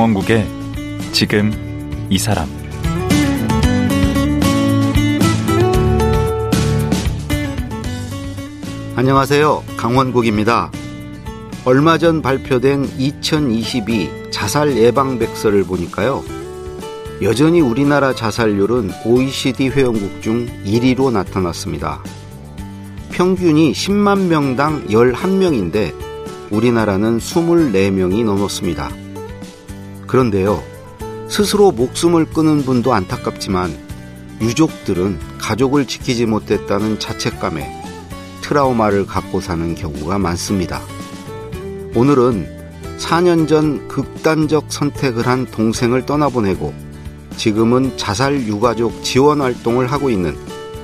강원국의 지금 이 사람 안녕하세요. 강원국입니다. 얼마 전 발표된 2022 자살 예방 백서를 보니까요. 여전히 우리나라 자살률은 OECD 회원국 중 1위로 나타났습니다. 평균이 10만 명당 11명인데 우리나라는 24명이 넘었습니다. 그런데요, 스스로 목숨을 끊은 분도 안타깝지만 유족들은 가족을 지키지 못했다는 자책감에 트라우마를 갖고 사는 경우가 많습니다. 오늘은 4년 전 극단적 선택을 한 동생을 떠나보내고 지금은 자살 유가족 지원 활동을 하고 있는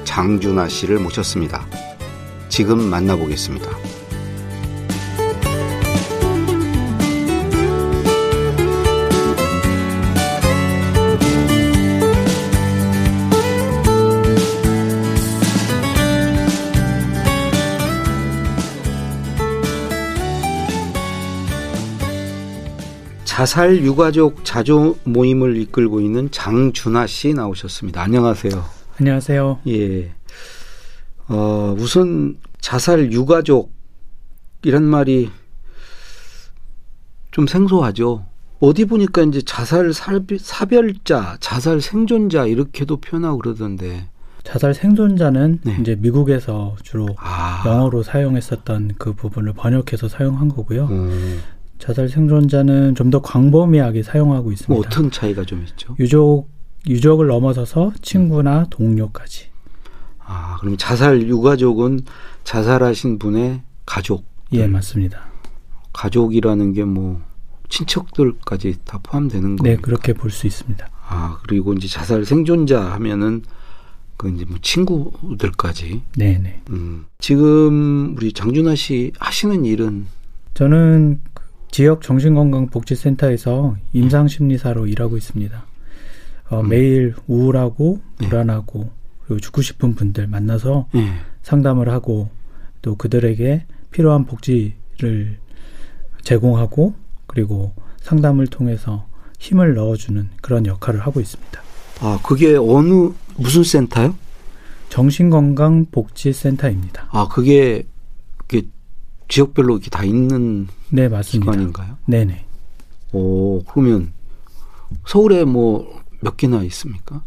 장준아 씨를 모셨습니다. 지금 만나보겠습니다. 자살 유가족 자조 모임을 이끌고 있는 장준하 씨 나오셨습니다. 안녕하세요. 안녕하세요. 예. 어, 우선 자살 유가족 이런 말이 좀 생소하죠. 어디 보니까 이제 자살 사별자, 자살 생존자 이렇게도 표현하고 그러던데. 자살 생존자는 네. 이제 미국에서 주로 아. 영어로 사용했었던 그 부분을 번역해서 사용한 거고요. 음. 자살 생존자는 좀 더 광범위하게 사용하고 있습니다. 뭐 어떤 차이가 좀 있죠? 유족 유족을 넘어서서 친구나 음. 동료까지. 아, 그럼 자살 유가족은 자살하신 분의 가족. 예, 맞습니다. 가족이라는 게 뭐 친척들까지 다 포함되는 거예요. 네, 그렇게 볼 수 있습니다. 아, 그리고 이제 자살 생존자 하면은 그 이제 뭐 친구들까지. 네, 네. 음. 지금 우리 장준하 씨 하시는 일은 저는 지역 정신건강복지센터에서 임상심리사로 일하고 있습니다. 어, 음. 매일 우울하고 네. 불안하고 그리고 죽고 싶은 분들 만나서 네. 상담을 하고 또 그들에게 필요한 복지를 제공하고 그리고 상담을 통해서 힘을 넣어주는 그런 역할을 하고 있습니다. 아, 그게 어느 무슨 센터요? 정신건강복지센터입니다. 아, 그게 지역별로 이렇게 다 있는 네, 맞습니다. 기관인가요? 네네. 오, 그러면 서울에 뭐 몇 개나 있습니까?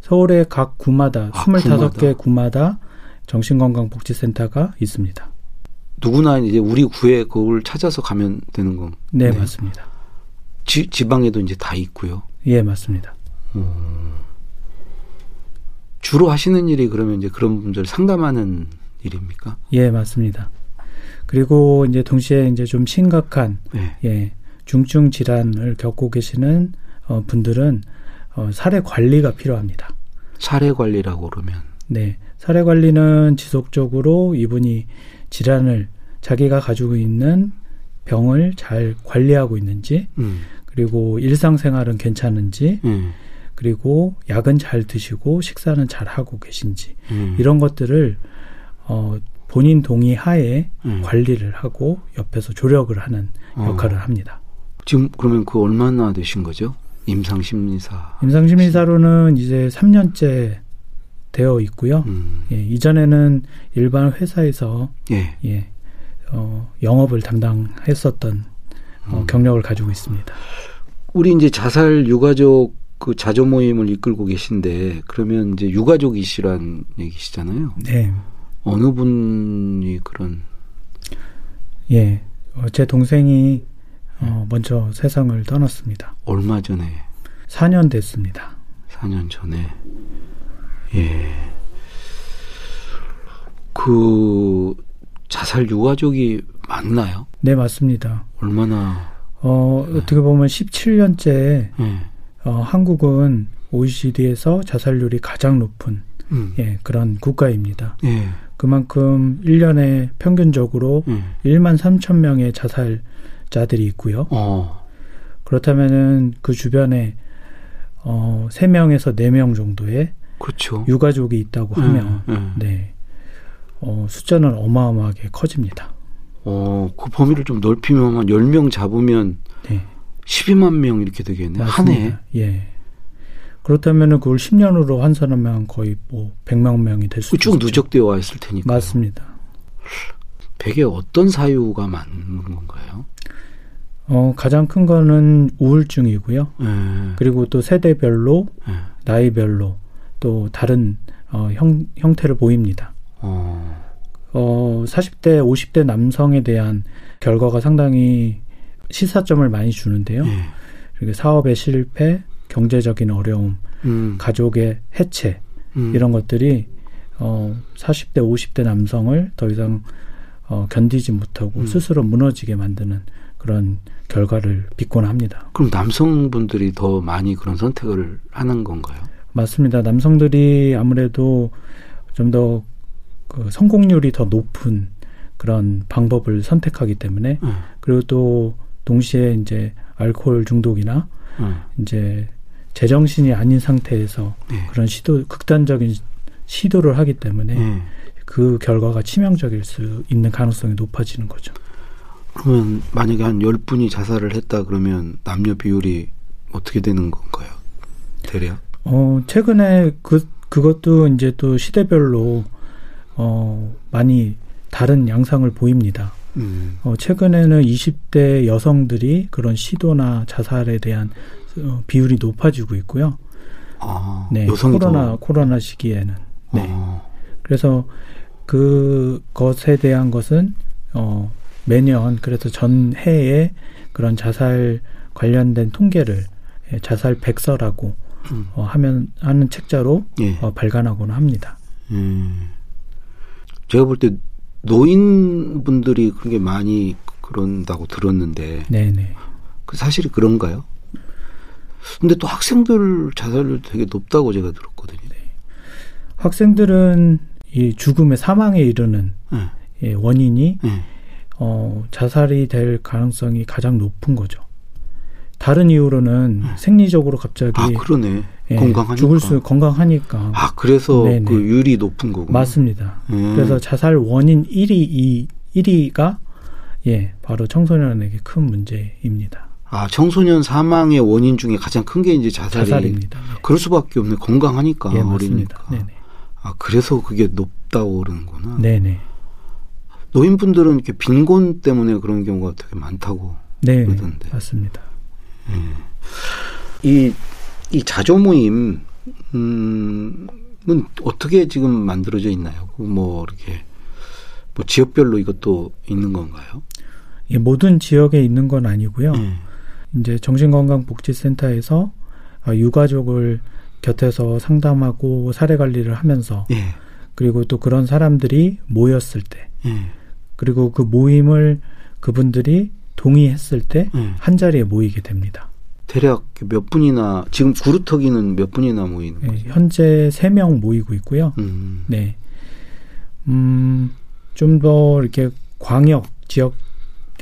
서울에 각 구마다 아, 25개 구마다 정신건강복지센터가 있습니다. 누구나 이제 우리 구에 그걸 찾아서 가면 되는 건. 네, 네. 맞습니다. 지, 지방에도 이제 다 있고요. 예, 맞습니다. 음, 주로 하시는 일이 그러면 이제 그런 분들 상담하는 일입니까? 예, 맞습니다. 그리고 이제 동시에 이제 좀 심각한 네. 예, 중증 질환을 겪고 계시는 어, 분들은 어, 사례 관리가 필요합니다. 사례 관리라고 그러면 네, 사례 관리는 지속적으로 이분이 질환을 자기가 가지고 있는 병을 잘 관리하고 있는지 음. 그리고 일상생활은 괜찮은지 음. 그리고 약은 잘 드시고 식사는 잘 하고 계신지 음. 이런 것들을 어 본인 동의 하에 음. 관리를 하고 옆에서 조력을 하는 어. 역할을 합니다. 지금 그러면 그 얼마나 되신 거죠? 임상심리사. 임상심리사로는 이제 3년째 되어 있고요. 음. 예, 이전에는 일반 회사에서 예. 예 어, 영업을 담당했었던 어, 음. 경력을 가지고 있습니다. 우리 이제 자살 유가족 그 자조 모임을 이끌고 계신데 그러면 이제 유가족이시란 얘기시잖아요. 네. 어느 분이 그런? 예, 어, 제 동생이 어, 먼저 세상을 떠났습니다. 얼마 전에? 4년 됐습니다. 4년 전에. 예. 그 자살 유가족이 맞나요? 네, 맞습니다. 얼마나? 어, 네. 어떻게 보면 17년째 네. 어, 한국은 OECD에서 자살률이 가장 높은 음. 예, 그런 국가입니다. 예. 그만큼 1년에 평균적으로 음. 1만 3천 명의 자살자들이 있고요. 어. 그렇다면은 그 주변에 어 3명에서 4명 정도의 그렇죠. 유가족이 있다고 하면 음, 음. 네. 어 숫자는 어마어마하게 커집니다. 어, 그 범위를 좀 넓히면 한 10명 잡으면 네. 12만 명 이렇게 되겠네. 한 해. 예. 그렇다면은 그걸 10년으로 환산하면 거의 뭐 100만 명이 될 수 있죠. 쭉 누적되어 와 있을 테니까. 맞습니다. 백에 어떤 사유가 많은 건가요? 어, 가장 큰 거는 우울증이고요. 예. 그리고 또 세대별로, 예. 나이별로 또 다른 어, 형, 형태를 보입니다. 어. 어, 40대, 50대 남성에 대한 결과가 상당히 시사점을 많이 주는데요. 예. 그리고 사업의 실패, 경제적인 어려움, 음. 가족의 해체 음. 이런 것들이 어 40대 50대 남성을 더 이상 어 견디지 못하고 음. 스스로 무너지게 만드는 그런 결과를 빚곤 합니다. 그럼 남성분들이 더 많이 그런 선택을 하는 건가요? 맞습니다. 남성들이 아무래도 좀 더 그 성공률이 더 높은 그런 방법을 선택하기 때문에 예. 그리고 또 동시에 이제 알코올 중독이나 예. 이제 제정신이 아닌 상태에서 예. 그런 시도 극단적인 시도를 하기 때문에 예. 그 결과가 치명적일 수 있는 가능성이 높아지는 거죠. 그러면 만약에 한 10분이 자살을 했다 그러면 남녀 비율이 어떻게 되는 건가요? 대략? 어, 최근에 그, 그것도 이제 또 시대별로, 어, 많이 다른 양상을 보입니다. 음. 어, 최근에는 20대 여성들이 그런 시도나 자살에 대한 어, 비율이 높아지고 있고요. 아, 네. 여성이 코로나, 더. 코로나 시기에는. 네. 어. 그래서 그것에 대한 것은, 어, 매년, 그래서 전 해에 그런 자살 관련된 통계를 예, 자살 백서라고 음. 어, 하면 하는 책자로 예. 어, 발간하곤 합니다. 음. 제가 볼 때 노인분들이 그런 게 많이 그런다고 들었는데 네네. 그 사실이 그런가요? 근데 또 학생들 자살률 되게 높다고 제가 들었거든요. 학생들은 이 죽음의 사망에 이르는 예. 예, 원인이 예. 어, 자살이 될 가능성이 가장 높은 거죠. 다른 이유로는 생리적으로 갑자기 아 그러네. 예, 건강하니까. 죽을 수 건강하니까 아 그래서 네네. 그 율이 높은 거구나. 맞습니다. 예. 그래서 자살 원인 1위 이 1위가 예 바로 청소년에게 큰 문제입니다. 아 청소년 사망의 원인 중에 가장 큰 게 이제 자살이. 자살입니다. 네. 그럴 수밖에 없네. 건강하니까 예 어리니까. 네네. 아 그래서 그게 높다고 그러는구나. 네네. 노인분들은 이렇게 빈곤 때문에 그런 경우가 되게 많다고. 네 그러던데. 맞습니다. 이, 이 자조 모임, 음, 은 어떻게 지금 만들어져 있나요? 그뭐 이렇게, 뭐 지역별로 이것도 있는 건가요? 예, 모든 지역에 있는 건 아니고요. 예. 이제 정신건강복지센터에서 아, 유가족을 곁에서 상담하고 사례 관리를 하면서 예. 그리고 또 그런 사람들이 모였을 때 예. 그리고 그 모임을 그분들이 동의했을 때한 예. 자리에 모이게 됩니다. 대략 몇 분이나, 지금 구루터기는 몇 분이나 모이는 예, 거죠? 현재 세 명 모이고 있고요. 음. 네. 음, 좀 더 이렇게 광역 지역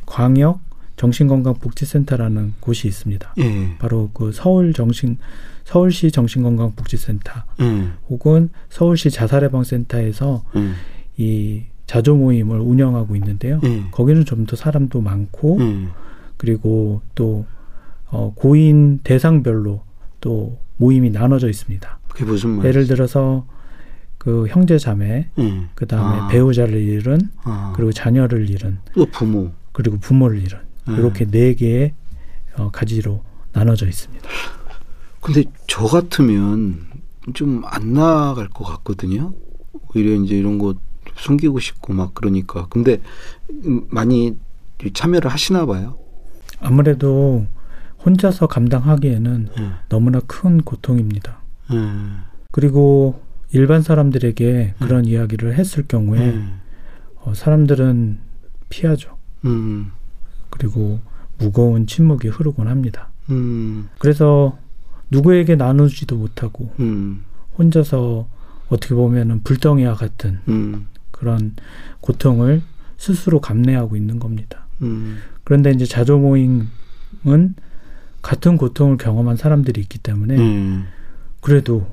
광역 정신건강복지센터라는 곳이 있습니다. 예. 바로 그 서울 정신 서울시 정신건강복지센터 예. 혹은 서울시 자살예방센터에서 예. 이 자조 모임을 운영하고 있는데요. 예. 거기는 좀 더 사람도 많고 예. 그리고 또 어, 고인 대상별로 또 모임이 나눠져 있습니다. 그게 무슨 말이죠? 예를 들어서 그 형제 자매, 예. 그 다음에 아. 배우자를 잃은, 아. 그리고 자녀를 잃은, 또 부모. 그리고 부모를 잃은 음. 이렇게 네 개의 어, 가지로 나눠져 있습니다. 근데 저 같으면 좀 안 나갈 것 같거든요. 오히려 이제 이런 거 숨기고 싶고 막 그러니까. 근데 음, 많이 참여를 하시나 봐요. 아무래도 혼자서 감당하기에는 예. 너무나 큰 고통입니다. 예. 그리고 일반 사람들에게 그런 이야기를 했을 경우에 예. 어, 사람들은 피하죠. 음. 그리고 무거운 침묵이 흐르곤 합니다. 음. 그래서 누구에게 나누지도 못하고 음. 혼자서 어떻게 보면은 불덩이와 같은 음. 그런 고통을 스스로 감내하고 있는 겁니다. 음. 그런데 이제 자조 모임은 같은 고통을 경험한 사람들이 있기 때문에 예. 그래도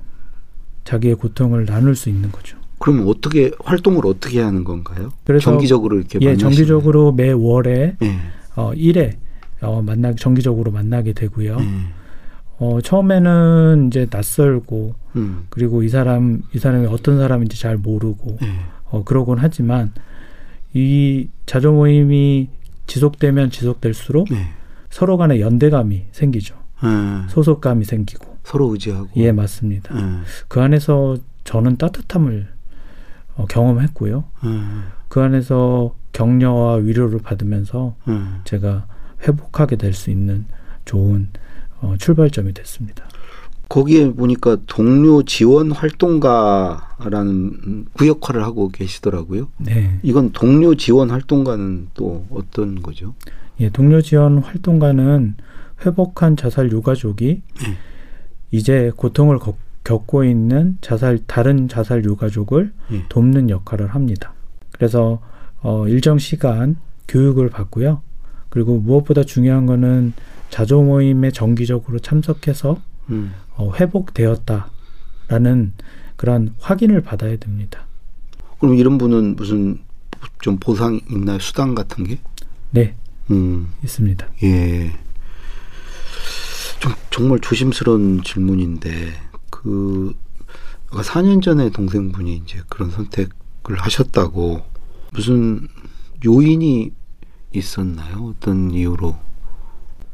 자기의 고통을 나눌 수 있는 거죠. 그럼 어떻게 활동을 어떻게 하는 건가요? 그래서 정기적으로 이렇게 예? 정기적으로 매 월에 예. 어 1회 어, 만나 정기적으로 만나게 되고요. 음. 어, 처음에는 이제 낯설고 음. 그리고 이 사람 이 사람이 어떤 사람인지 잘 모르고 음. 어, 그러곤 하지만 이 자조 모임이 지속되면 지속될수록 네. 서로 간에 연대감이 생기죠. 네. 소속감이 생기고 서로 의지하고 예 맞습니다. 네. 그 안에서 저는 따뜻함을 어, 경험했고요. 그 안에서 격려와 위로를 받으면서 제가 회복하게 될 수 있는 좋은 어, 출발점이 됐습니다. 거기에 보니까 동료 지원 활동가라는 구 역할을 하고 계시더라고요. 네. 이건 동료 지원 활동가는 또 어떤 거죠? 예, 동료 지원 활동가는 회복한 자살 유가족이 네. 이제 고통을 거, 겪고 있는 자살 다른 자살 유가족을 네. 돕는 역할을 합니다. 그래서 어, 일정 시간 교육을 받고요. 그리고 무엇보다 중요한 거는 자조 모임에 정기적으로 참석해서 음. 어, 회복되었다라는 그런 확인을 받아야 됩니다. 그럼 이런 분은 무슨 좀 보상 있나요? 수당 같은 게? 네. 음. 있습니다. 예. 좀 정말 조심스러운 질문인데 그 4년 전에 동생분이 이제 그런 선택을 하셨다고 무슨 요인이 있었나요? 어떤 이유로?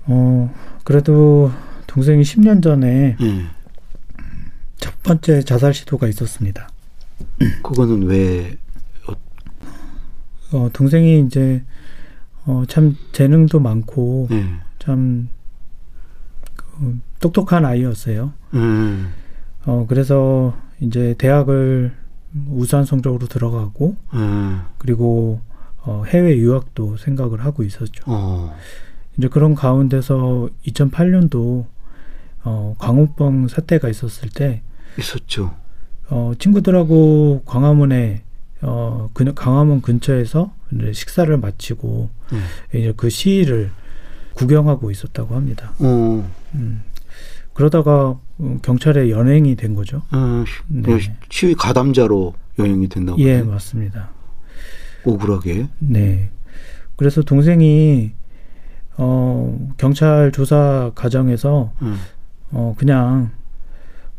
어, 그래도 동생이 10년 전에 네. 첫 번째 자살 시도가 있었습니다. 그거는 왜? 어, 동생이 이제 어, 참 재능도 많고 네. 참 그, 똑똑한 아이였어요. 음. 어, 그래서 이제 대학을 우수한 성적으로 들어가고 음. 그리고 어, 해외 유학도 생각을 하고 있었죠. 어. 이제 그런 가운데서 2008년도 어, 광우병 사태가 있었을 때 있었죠. 어, 친구들하고 광화문에 어, 그, 광화문 근처에서 식사를 마치고 음. 이제 그 시위를 구경하고 있었다고 합니다. 어. 음. 그러다가 경찰에 연행이 된 거죠. 어, 네. 시위 가담자로 연행이 됐나 보요 예, 맞습니다. 억울하게. 네. 그래서 동생이 어 경찰 조사 과정에서 음. 어 그냥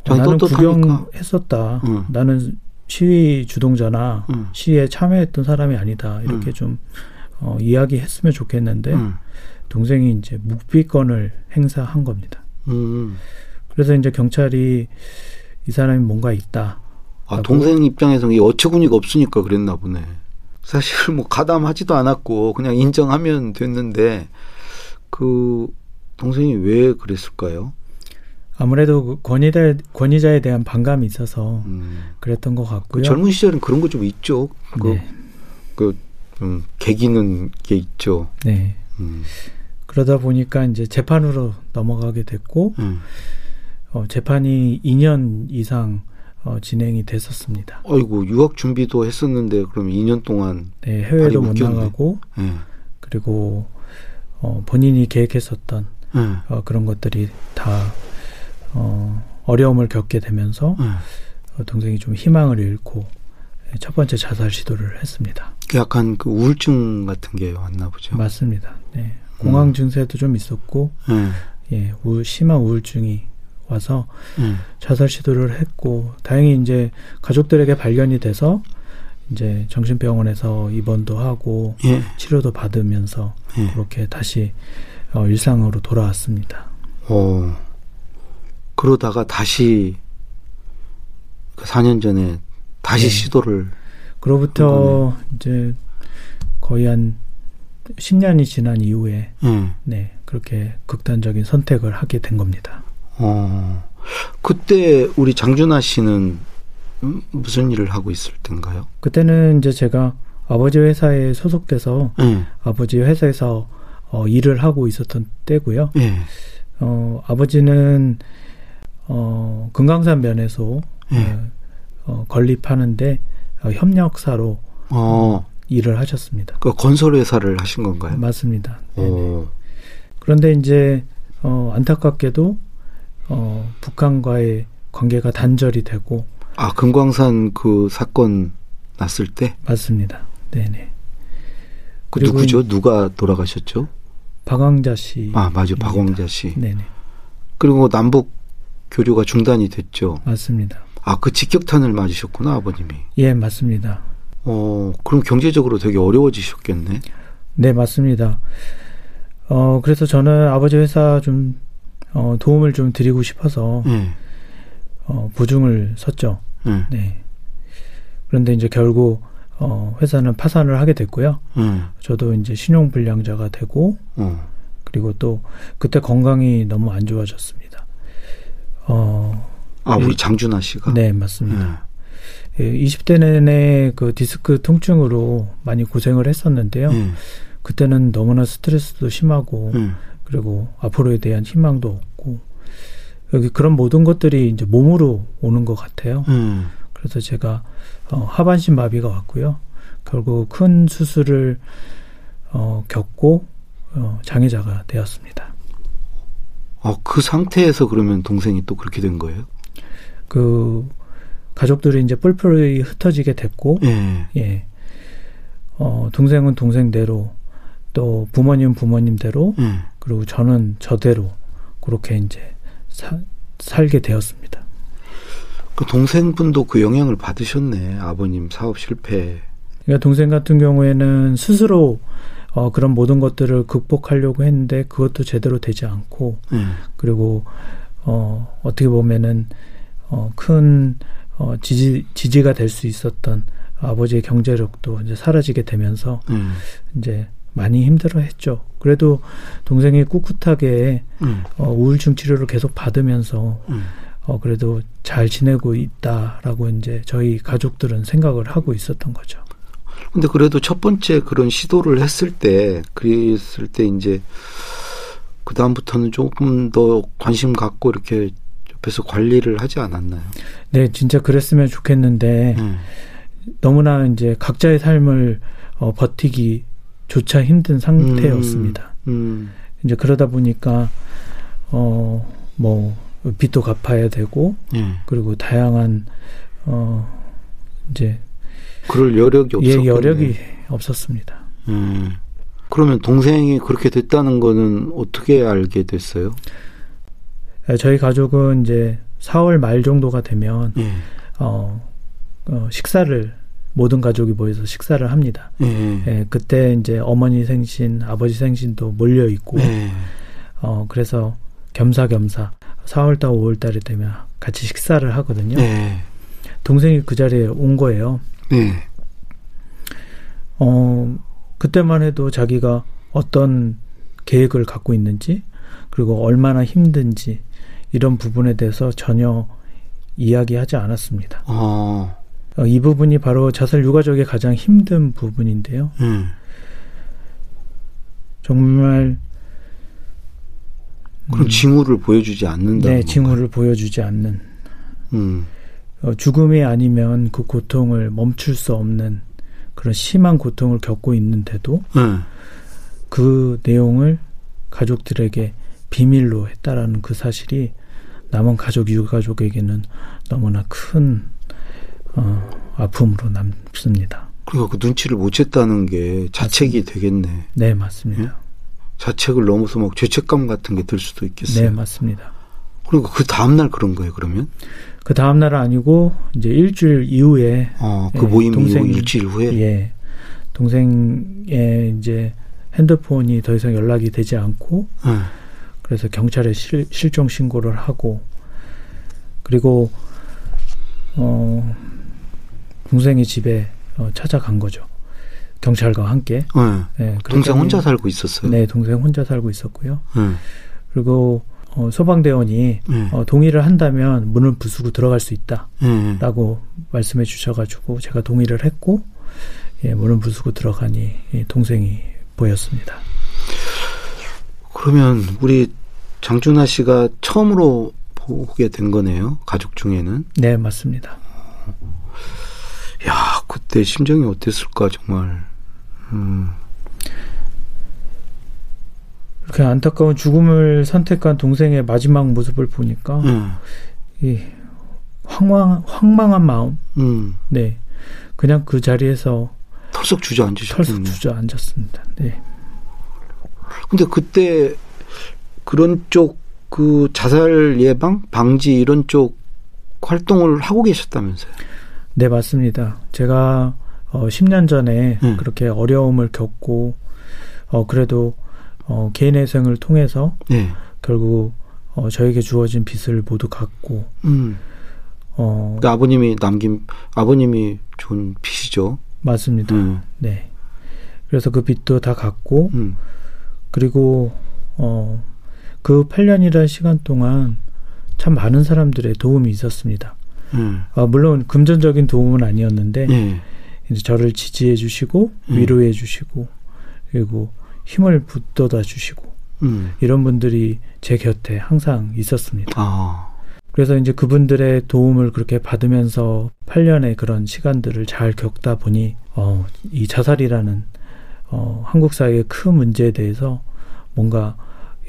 어, 나는 구경했었다. 음. 나는 시위 주동자나 음. 시위에 참여했던 사람이 아니다. 이렇게 음. 좀 어, 이야기했으면 좋겠는데 음. 동생이 이제 묵비권을 행사한 겁니다. 음. 그래서 이제 경찰이 이 사람이 뭔가 있다. 아, 동생 입장에서는 어처구니가 없으니까 그랬나 보네. 사실 뭐 가담하지도 않았고 그냥 인정하면 됐는데 그 동생이 왜 그랬을까요? 아무래도 그 권위자, 권위자에 대한 반감이 있어서 음. 그랬던 것 같고요. 그 젊은 시절은 그런 거 좀 있죠. 그, 네. 그, 음, 개기는 게 있죠. 네. 음. 그러다 보니까 이제 재판으로 넘어가게 됐고, 음. 어, 재판이 2년 이상 어, 진행이 됐었습니다. 아이고 유학 준비도 했었는데 그럼 2년 동안 네, 해외도 못 나가고 네. 그리고 어, 본인이 계획했었던 네. 어, 그런 것들이 다 어, 어려움을 겪게 되면서 네. 어, 동생이 좀 희망을 잃고 첫 번째 자살 시도를 했습니다. 약간 그 우울증 같은 게 왔나 보죠. 맞습니다. 네. 공황 증세도 좀 있었고, 네. 예, 우, 심한 우울증이 와서 음. 자살 시도를 했고 다행히 이제 가족들에게 발견이 돼서 이제 정신병원에서 입원도 하고 예. 치료도 받으면서 예. 그렇게 다시 어, 일상으로 돌아왔습니다. 어. 그러다가 다시 그 4년 전에 다시 네. 시도를 그로부터 이제 거의 한 10년이 지난 이후에 음. 네 그렇게 극단적인 선택을 하게 된 겁니다. 어, 그때 우리 장준하 씨는 무슨 일을 하고 있을 텐가요? 그때는 이제 제가 아버지 회사에 소속돼서 네. 아버지 회사에서 어, 일을 하고 있었던 때고요. 네. 어, 아버지는 어, 금강산 면에서 네. 어, 건립하는데 어, 협력사로 어. 일을 하셨습니다. 그 건설 회사를 하신 건가요? 맞습니다. 그런데 이제 어, 안타깝게도 어, 북한과의 관계가 단절이 되고 아 금광산 그 사건 났을 때 맞습니다. 네네. 그 누구죠? 누가 돌아가셨죠? 박광자 씨. 아, 맞아. 박광자 씨. 네네. 그리고 남북 교류가 중단이 됐죠. 맞습니다. 아, 그 직격탄을 맞으셨구나, 아버님이. 예, 맞습니다. 어, 그럼 경제적으로 되게 어려워지셨겠네. 네, 맞습니다. 어, 그래서 저는 아버지 회사 좀, 어, 도움을 좀 드리고 싶어서, 네. 어, 보증을 섰죠. 네. 네. 그런데 이제 결국, 어, 회사는 파산을 하게 됐고요. 네. 저도 이제 신용불량자가 되고, 어. 그리고 또, 그때 건강이 너무 안 좋아졌습니다. 어, 아, 우리 이- 장준하 씨가. 네, 맞습니다. 네. 예, 20대 내내 그 디스크 통증으로 많이 고생을 했었는데요. 네. 그때는 너무나 스트레스도 심하고, 네. 그리고 앞으로에 대한 희망도 없고, 여기 그런 모든 것들이 이제 몸으로 오는 것 같아요. 네. 그래서 제가 어, 하반신 마비가 왔고요. 결국 큰 수술을 어, 겪고 어, 장애자가 되었습니다. 어, 그 상태에서 그러면 동생이 또 그렇게 된 거예요? 그 가족들이 이제 뿔뿔이 흩어지게 됐고, 예. 예, 어, 동생은 동생대로 또 부모님 부모님대로 예. 그리고 저는 저대로 그렇게 이제 사- 살게 되었습니다. 그 동생분도 그 영향을 받으셨네. 아버님 사업 실패. 그러니까 동생 같은 경우에는 스스로 어, 그런 모든 것들을 극복하려고 했는데 그것도 제대로 되지 않고 예. 그리고 어, 어떻게 보면은 어, 큰 어, 지지 지지가 될 수 있었던 아버지의 경제력도 이제 사라지게 되면서 예. 이제 많이 힘들어했죠. 그래도 동생이 꿋꿋하게 예. 어, 우울증 치료를 계속 받으면서 예. 어, 그래도 잘 지내고 있다라고 이제 저희 가족들은 생각을 하고 있었던 거죠. 근데 그래도 첫 번째 그런 시도를 했을 때, 그랬을 때 이제, 그 다음부터는 조금 더 관심 갖고 이렇게 옆에서 관리를 하지 않았나요? 네, 진짜 그랬으면 좋겠는데 예. 너무나 이제 각자의 삶을 어, 버티기조차 힘든 상태였습니다. 음. 이제 그러다 보니까 어 뭐 빚도 갚아야 되고 예. 그리고 다양한 어 이제 그럴 여력이 예 없었겠네. 여력이 없었습니다. 음. 그러면 동생이 그렇게 됐다는 거는 어떻게 알게 됐어요? 예, 저희 가족은 이제 4월 말 정도가 되면 예. 어, 어 식사를 모든 가족이 모여서 식사를 합니다. 예. 예, 그때 이제 어머니 생신, 아버지 생신도 몰려 있고 예. 어 그래서 겸사겸사 4월달 5월달이 되면 같이 식사를 하거든요. 예. 동생이 그 자리에 온 거예요. 예. 어 그때만 해도 자기가 어떤 계획을 갖고 있는지 그리고 얼마나 힘든지 이런 부분에 대해서 전혀 이야기하지 않았습니다. 어. 어, 이 부분이 바로 자살 유가족의 가장 힘든 부분인데요. 예. 정말 그럼 징후를 보여주지 않는다는 네, 건가요? 징후를 보여주지 않는 음. 어, 죽음이 아니면 그 고통을 멈출 수 없는 그런 심한 고통을 겪고 있는데도 예. 그 내용을 가족들에게 비밀로 했다라는 그 사실이 남은 가족 유가족에게는 너무나 큰 어, 아픔으로 남습니다. 그러니까 그 눈치를 못 챘다는 게 자책이 되겠네. 네, 맞습니다. 자책을 넘어서 막 죄책감 같은 게 들 수도 있겠어요. 네, 맞습니다. 그러니까 그 다음날 그런 거예요, 그러면? 그 다음 날은 아니고 이제 일주일 이후에 어, 그 예, 모임 이후 동생이- 일주일 후에? 예 동생의 이제 핸드폰이 더 이상 연락이 되지 않고 예. 그래서 경찰에 실, 실종 신고를 하고 그리고 어 동생이 집에 어, 찾아간 거죠 경찰과 함께 예. 예, 동생 혼자 살고 있었어요? 네 동생 혼자 살고 있었고요 예. 그리고 어, 소방대원이 예. 어, 동의를 한다면 문을 부수고 들어갈 수 있다 예. 라고 말씀해 주셔가지고 제가 동의를 했고 예, 문을 부수고 들어가니 예, 동생이 보였습니다. 그러면 우리 장준하 씨가 처음으로 보게 된 거네요, 가족 중에는. 네 맞습니다. 야, 그때 심정이 어땠을까, 정말. 음. 그렇게 안타까운 죽음을 선택한 동생의 마지막 모습을 보니까 예. 이 황망 황망한 마음, 음. 네 그냥 그 자리에서 털썩 털썩 주저앉으셨겠네. 주저앉았습니다. 네 근데 그때 그런 쪽 그 자살 예방 방지 이런 쪽 활동을 하고 계셨다면서요? 네, 맞습니다. 제가 어 10년 전에 음. 그렇게 어려움을 겪고 어 그래도 어 개인회생을 통해서 네. 결국 어 저에게 주어진 빚을 모두 갚고 음. 어그 아버님이 남긴 아버님이 준 빚이죠. 맞습니다. 음. 네. 그래서 그 빚도 다 갚고 음. 그리고 어 그 8년이라는 시간 동안 참 많은 사람들의 도움이 있었습니다. 음. 아, 물론 금전적인 도움은 아니었는데 네. 이제 저를 지지해 주시고 음. 위로해 주시고 그리고 힘을 붙돋아 주시고 음. 이런 분들이 제 곁에 항상 있었습니다. 아. 그래서 이제 그분들의 도움을 그렇게 받으면서 8년의 그런 시간들을 잘 겪다 보니 어, 이 자살이라는 어, 한국 사회의 큰 문제에 대해서 뭔가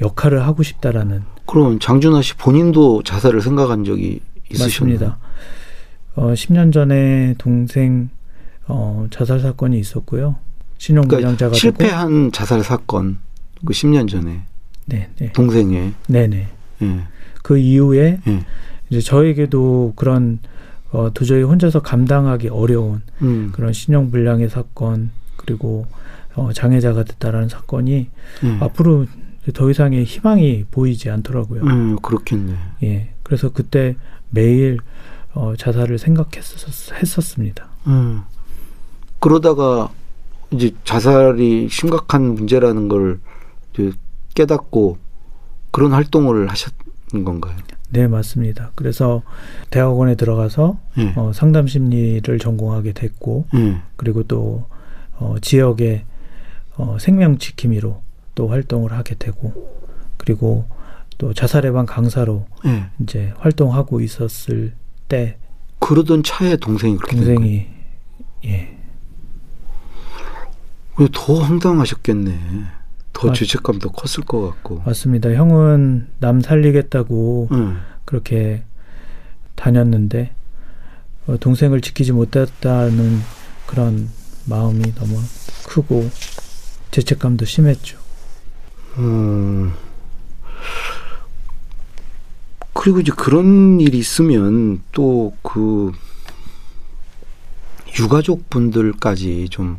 역할을 하고 싶다라는 그럼 장준하 씨 본인도 자살을 생각한 적이? 맞습니다. 어, 10년 전에 동생 어, 자살 사건이 있었고요. 신용불량자가 그러니까 실패한 자살 사건 그 10년 전에 되고 네, 네. 동생의 네네. 예. 그 이후에 예. 이제 저에게도 그런 어, 도저히 혼자서 감당하기 어려운 음. 그런 신용불량의 사건 그리고 어, 장애자가 됐다라는 사건이 예. 앞으로 더 이상의 희망이 보이지 않더라고요. 음, 그렇겠네. 예, 그래서 그때 매일 어, 자살을 생각했었습니다. 음. 그러다가 이제 자살이 심각한 문제라는 걸 깨닫고 그런 활동을 하셨는 건가요? 네, 맞습니다. 그래서 대학원에 들어가서 예. 어, 상담 심리를 전공하게 됐고 예. 그리고 또 어, 지역의 어, 생명 지킴이로 또 활동을 하게 되고 그리고 또 자살 예방 강사로 예. 이제 활동하고 있었을 때 그러던 차에 동생이 그렇게 된 동생이 예 거예요. 더 황당하셨겠네. 더 맞- 죄책감도 컸을 것 같고. 맞습니다. 형은 남 살리겠다고 예. 그렇게 다녔는데 어, 동생을 지키지 못했다는 그런 마음이 너무 크고 죄책감도 심했죠. 음. 그리고 이제 그런 일이 있으면 또 그 유가족 분들까지 좀,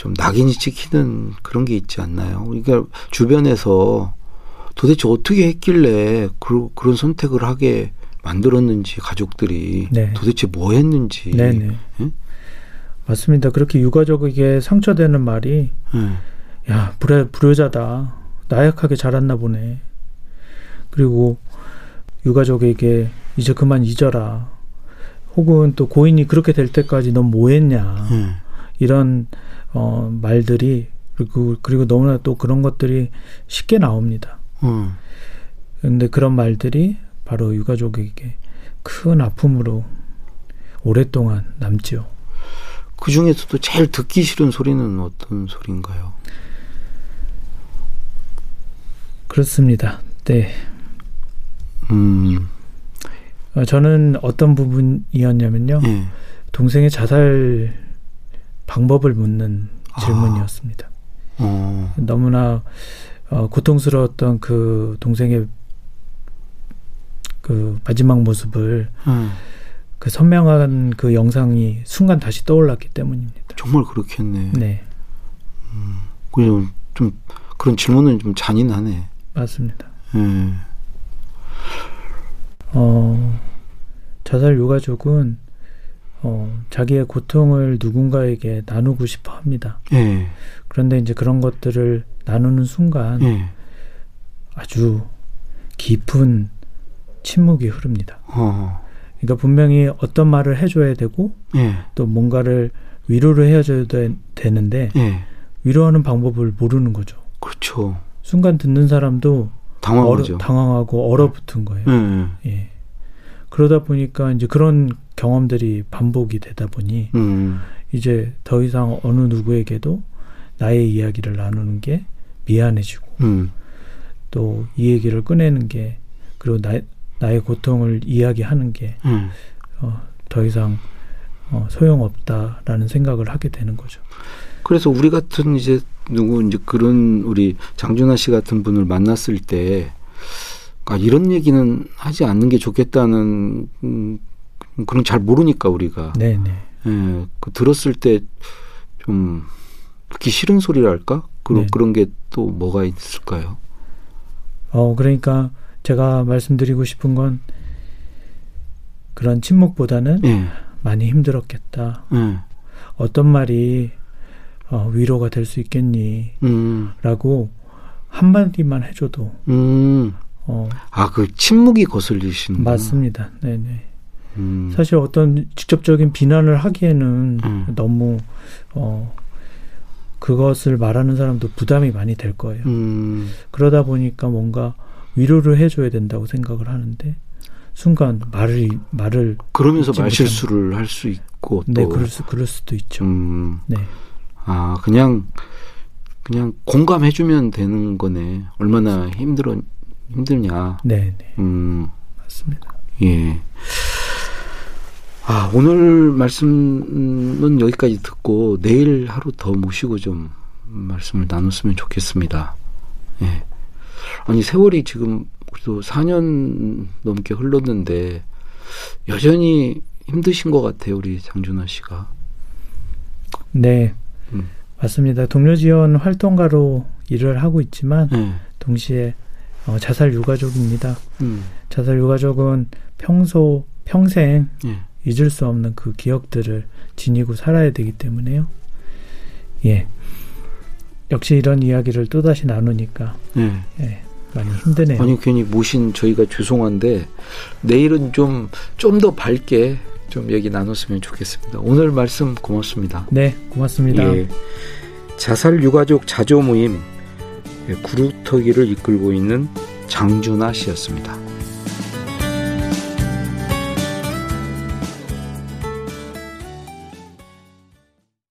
좀 낙인이 찍히는 그런 게 있지 않나요? 그러니까 주변에서 도대체 어떻게 했길래 그, 그런 선택을 하게 만들었는지 가족들이 네. 도대체 뭐 했는지. 네네. 예? 맞습니다. 그렇게 유가족에게 상처되는 말이 예. 야 불효, 불효자다 나약하게 자랐나 보네. 그리고 유가족에게 이제 그만 잊어라. 혹은 또 고인이 그렇게 될 때까지 넌 뭐했냐. 예. 이런 어, 말들이 그리고 그리고 너무나 또 그런 것들이 쉽게 나옵니다. 어. 근데 그런 말들이 바로 유가족에게 큰 아픔으로 오랫동안 남지요. 그 중에서도 제일 듣기 싫은 소리는 어떤 소리인가요? 그렇습니다. 네. 음, 어, 저는 어떤 부분이었냐면요. 예. 동생의 자살 방법을 묻는 아. 질문이었습니다. 어, 너무나 어, 고통스러웠던 그 동생의 그 마지막 모습을 예. 그 선명한 그 영상이 순간 다시 떠올랐기 때문입니다. 정말 그렇겠네. 네, 그냥 좀 그런 질문은 좀 잔인하네. 맞습니다. 예. 어, 자살 유가족은 어, 자기의 고통을 누군가에게 나누고 싶어 합니다. 예. 그런데 이제 그런 것들을 나누는 순간 예. 아주 깊은 침묵이 흐릅니다. 어. 그러니까 분명히 어떤 말을 해줘야 되고 예. 또 뭔가를 위로를 해줘야 되, 되는데 예. 위로하는 방법을 모르는 거죠. 그렇죠. 순간 듣는 사람도 당황하죠. 얼어, 당황하고 얼어붙은 거예요. 예. 예. 그러다 보니까 이제 그런 경험들이 반복이 되다 보니 음. 이제 더 이상 어느 누구에게도 나의 이야기를 나누는 게 미안해지고 음. 또이 얘기를 꺼내는 게 그리고 나, 나의 고통을 이야기하는 게 음. 어, 더 이상 어, 소용없다라는 생각을 하게 되는 거죠. 그래서 우리 같은 이제 누구 이제 그런 우리 장준하 씨 같은 분을 만났을 때 아, 이런 얘기는 하지 않는 게 좋겠다는 음, 그런 잘 모르니까 우리가. 네 네. 예, 그 들었을 때 좀 듣기 싫은 소리랄까? 그런 네. 그런 게 또 뭐가 있을까요? 어, 그러니까 제가 말씀드리고 싶은 건 그런 침묵보다는 예, 많이 힘들었겠다. 예, 어떤 말이 어, 위로가 될 수 있겠니? 음, 라고 한마디만 해줘도, 음, 어, 아, 그 침묵이 거슬리시는 맞습니다. 네네. 음, 사실 어떤 직접적인 비난을 하기에는 음. 너무, 어, 그것을 말하는 사람도 부담이 많이 될 거예요. 음, 그러다 보니까 뭔가 위로를 해줘야 된다고 생각을 하는데, 순간 말을, 말을, 그러면서 말실수를 할 수 있고 또, 네, 그럴 수, 그럴 수도 있죠. 음, 네. 아, 그냥 그냥 공감해주면 되는 거네. 얼마나 힘들어 힘드냐. 네, 네. 음, 맞습니다. 예. 아, 오늘 말씀은 여기까지 듣고 내일 하루 더 모시고 좀 말씀을 나눴으면 좋겠습니다. 예. 아니, 세월이 지금 그래도 4년 넘게 흘렀는데 여전히 힘드신 것 같아요, 우리 장준하 씨가. 네. 음. 맞습니다. 동료 지원 활동가로 일을 하고 있지만 예. 동시에 어, 자살 유가족입니다. 음, 자살 유가족은 평소 평생 예. 잊을 수 없는 그 기억들을 지니고 살아야 되기 때문에요. 예. 역시 이런 이야기를 또다시 나누니까 예. 예, 많이 힘드네요. 아니 괜히 모신 저희가 죄송한데 내일은 좀 좀 더 밝게 좀 얘기 나눴으면 좋겠습니다. 오늘 말씀 고맙습니다. 네, 고맙습니다. 예. 자살 유가족 자조 모임 예, 구루터기를 이끌고 있는 장준하 씨였습니다.